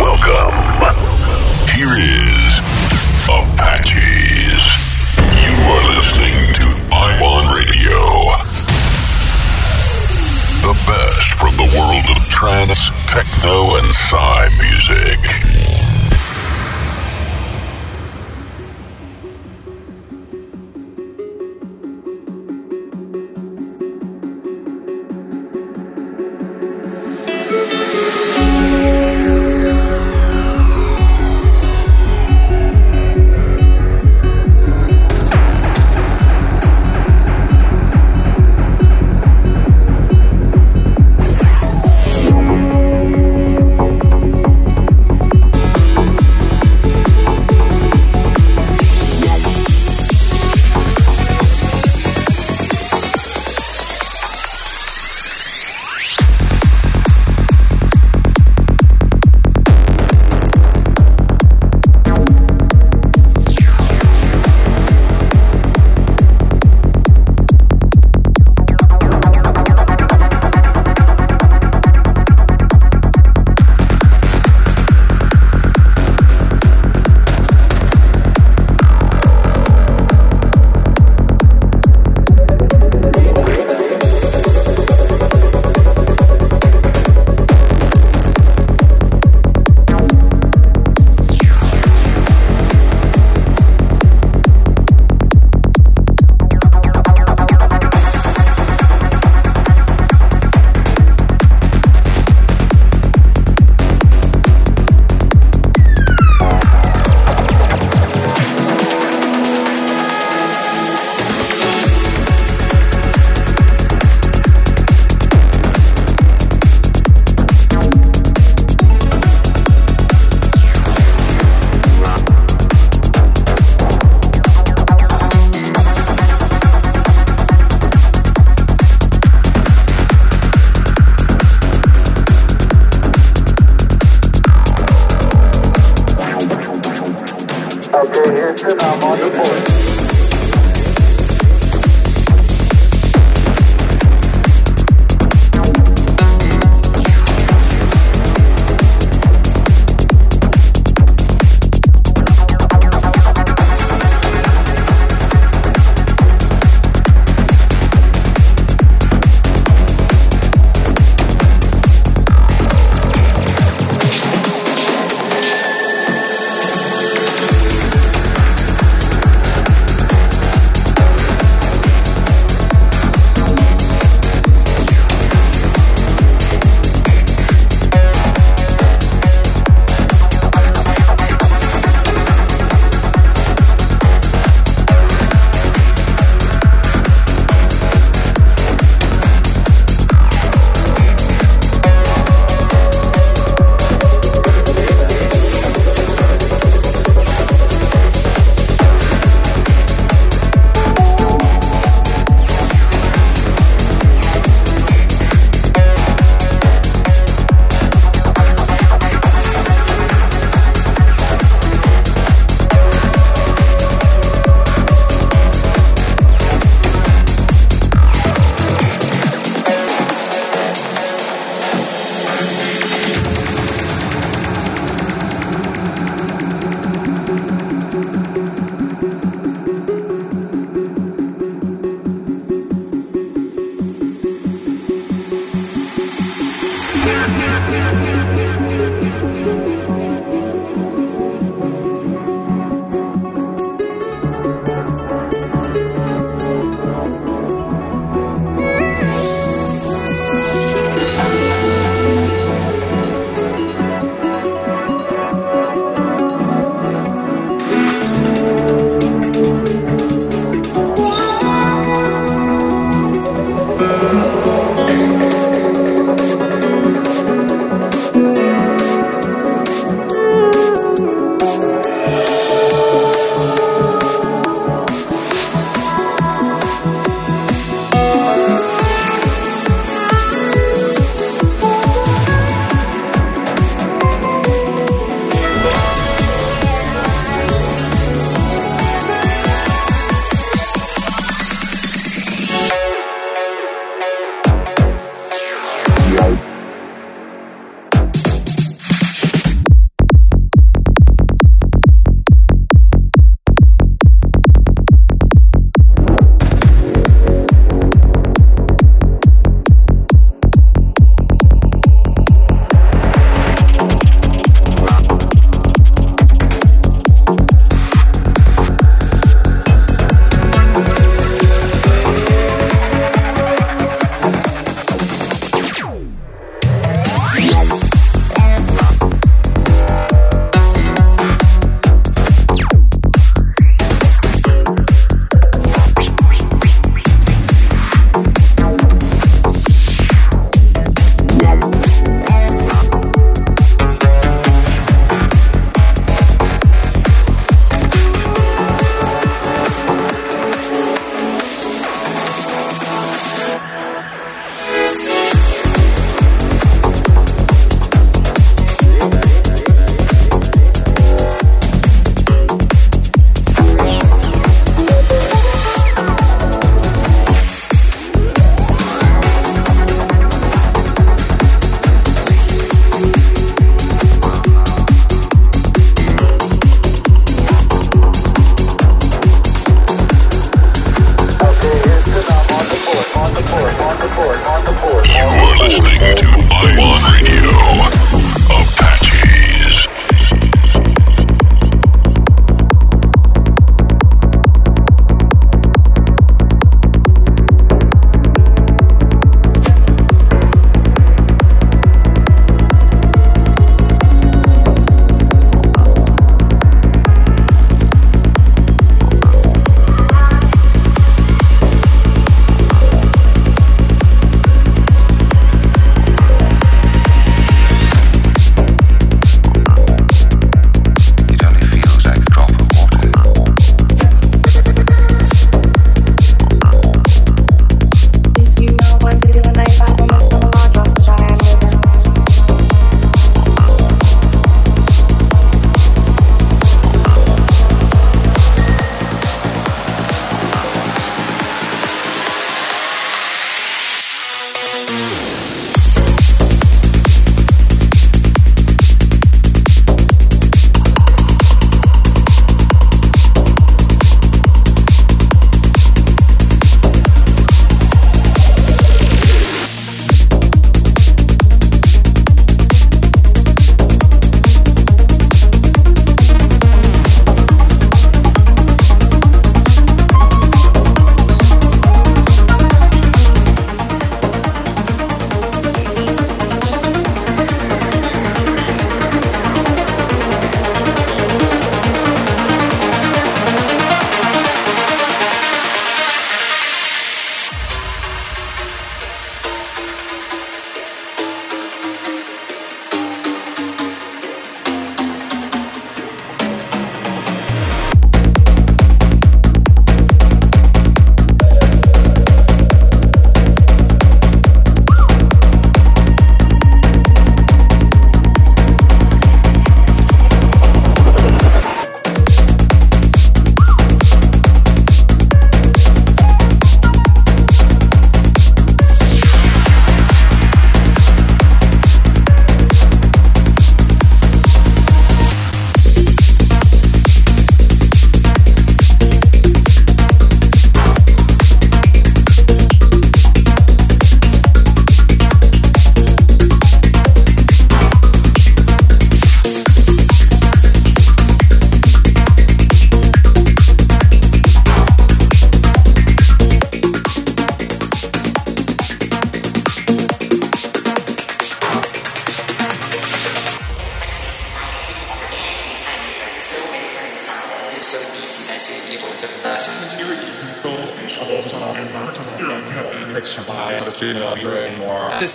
Welcome. Here is Apaches. You are listening to Iwan Radio. The best from the world of trance, techno, and psy music.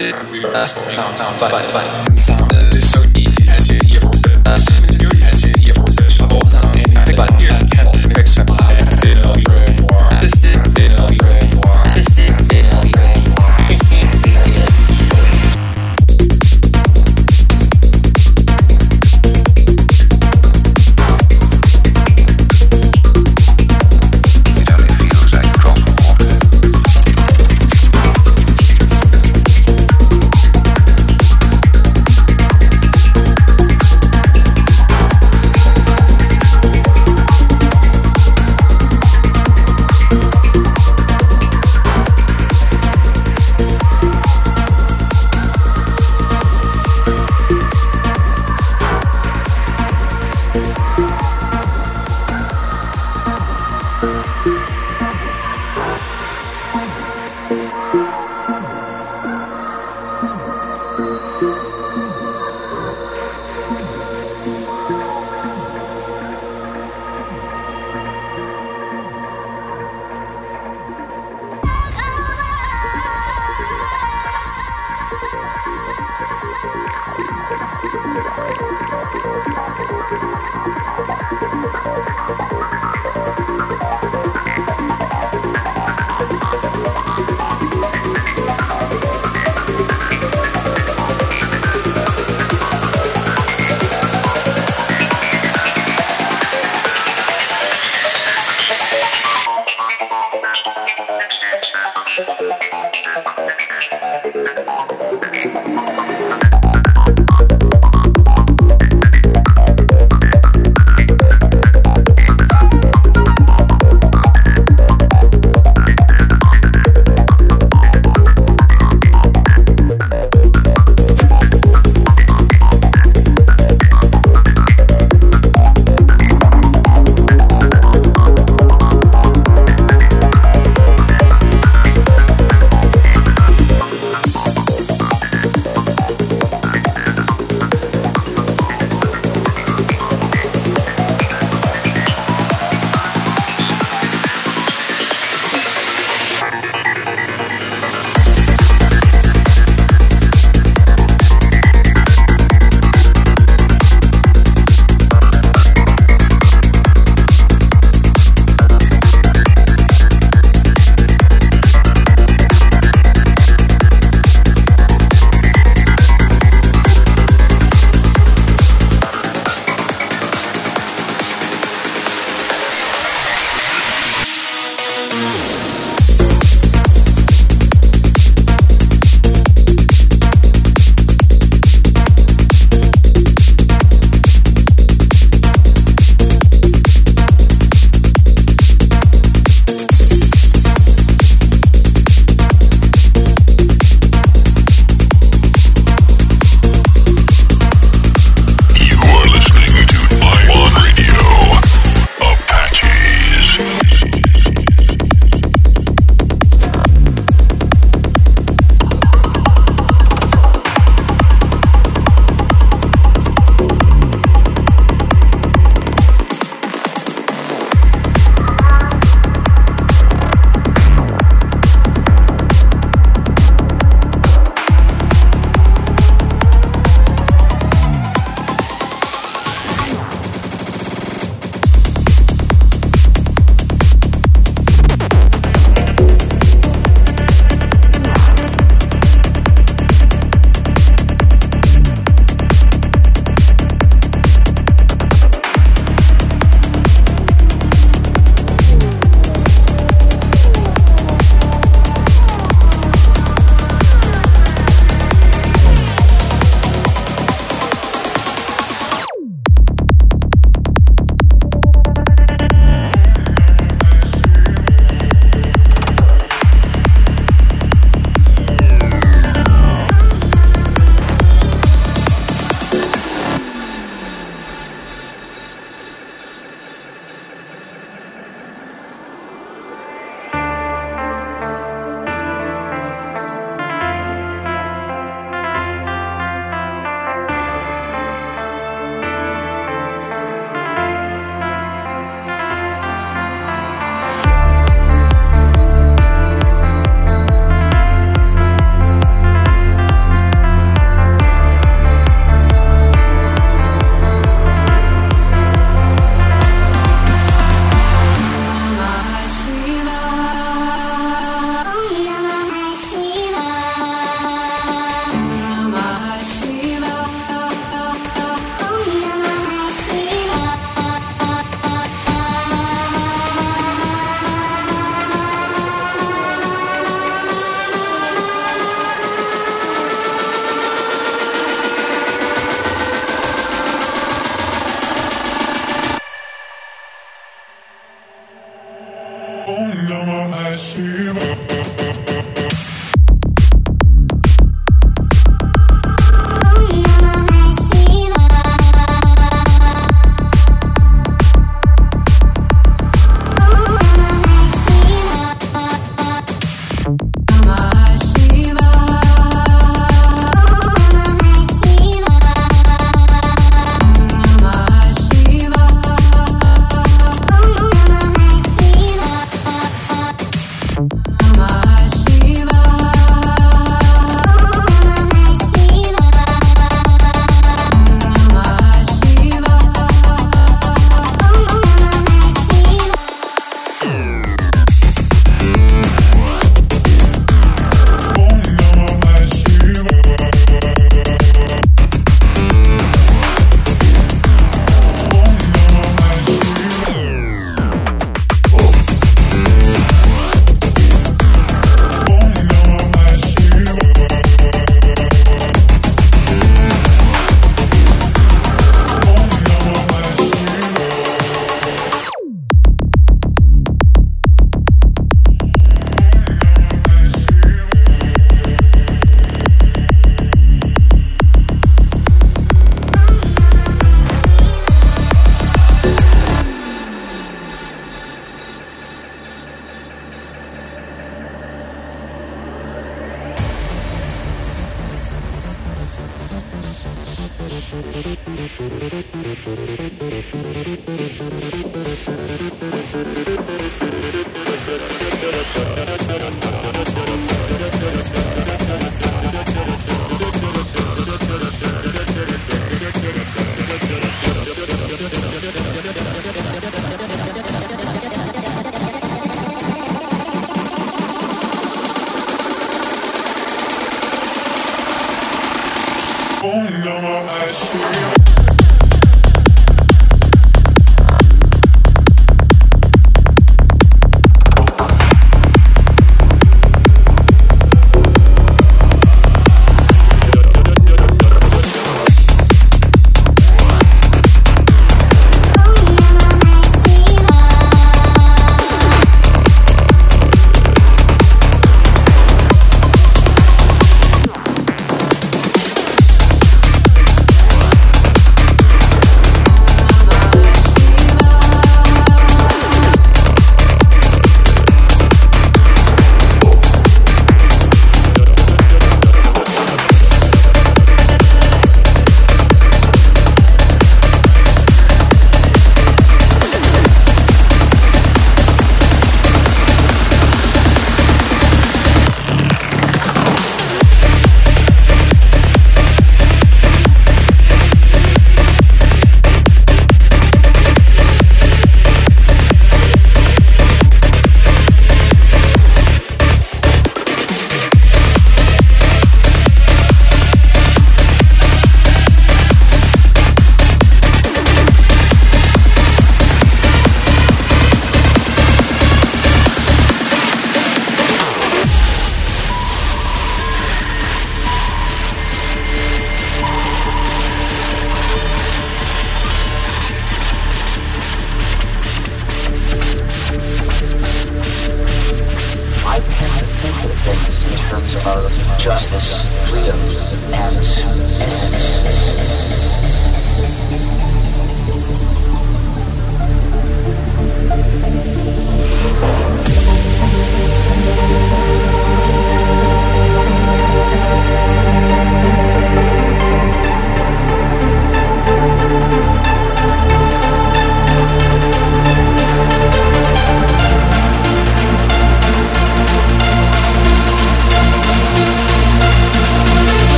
We are exploring on sound side. Sound is.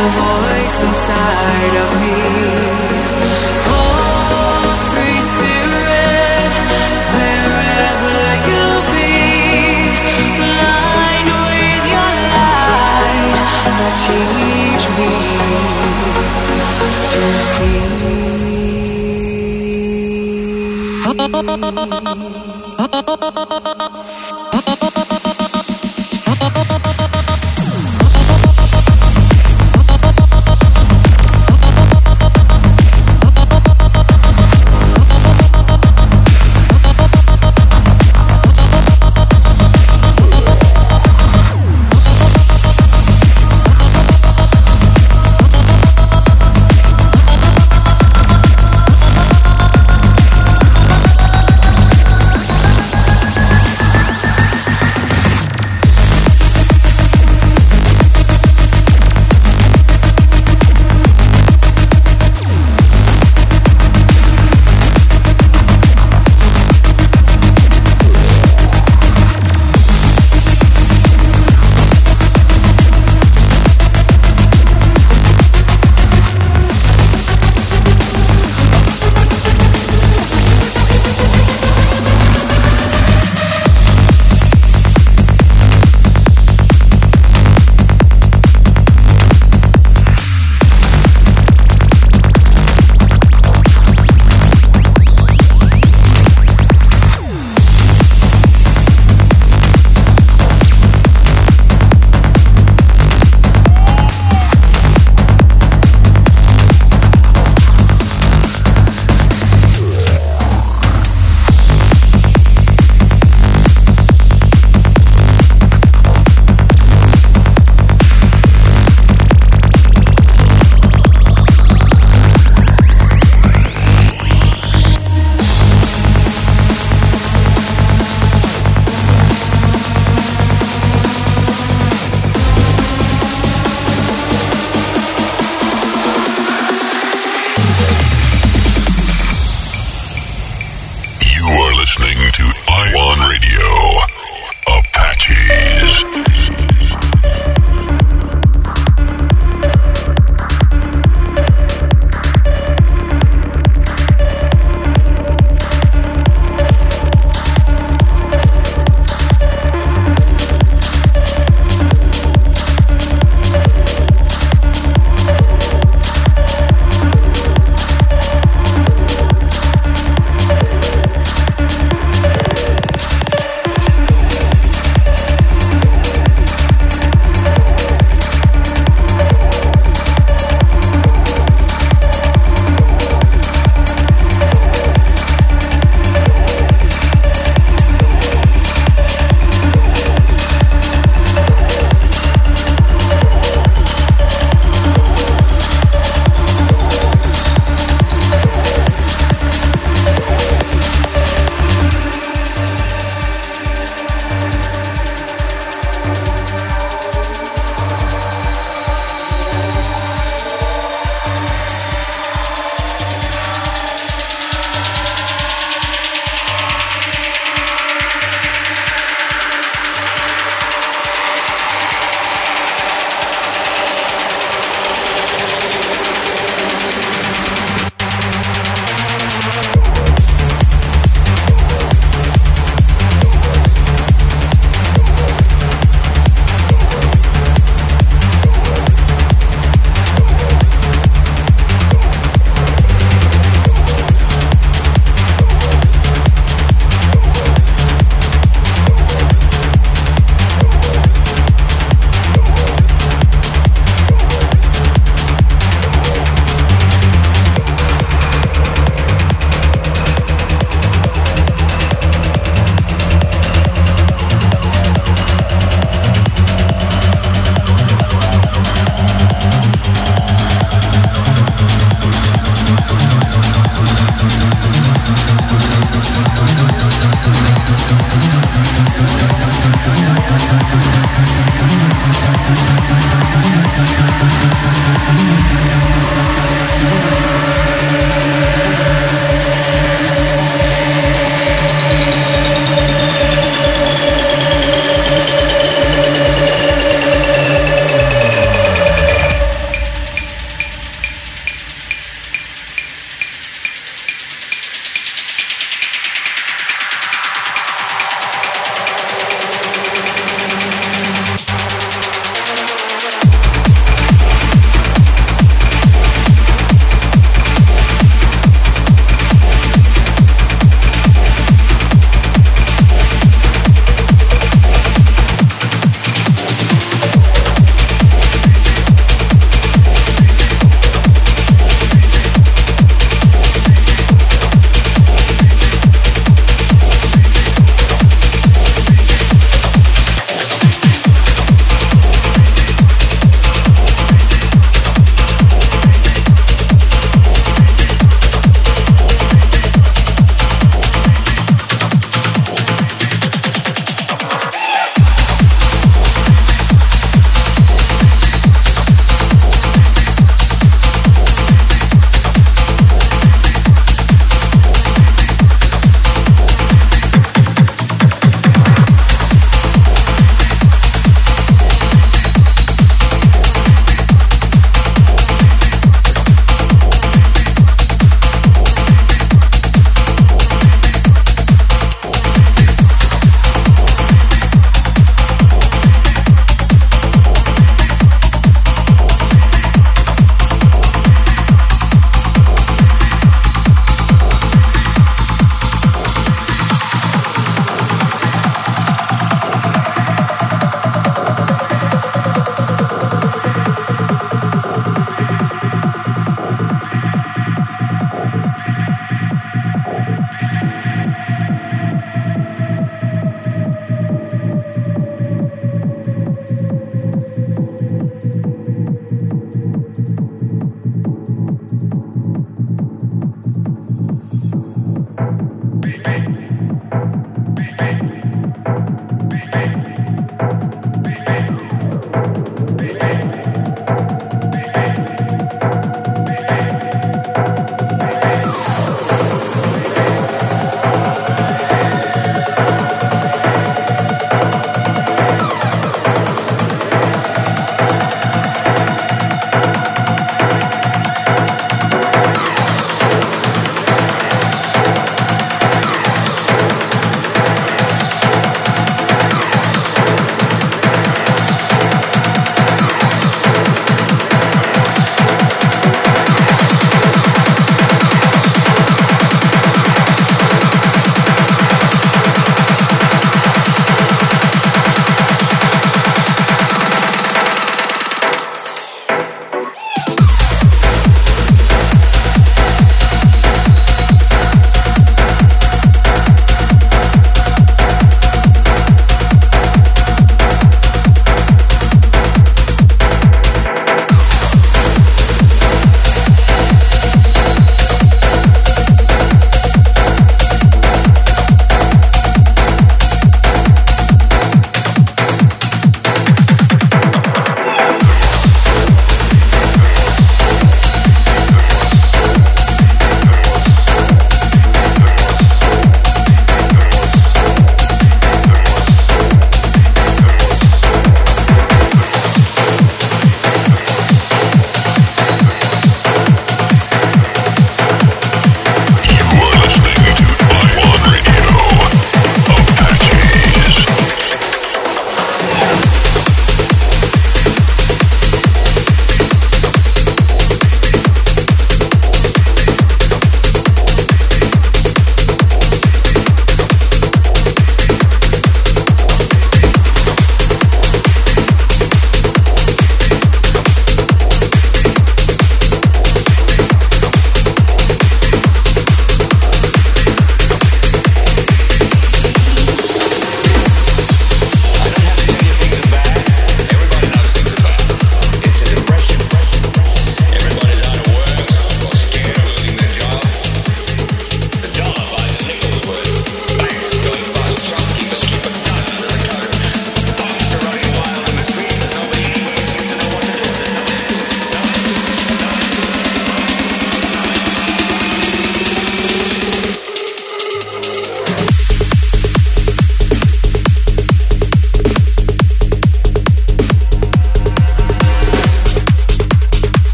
a voice inside of me. Spirit, wherever you be, with your light, teach me to see.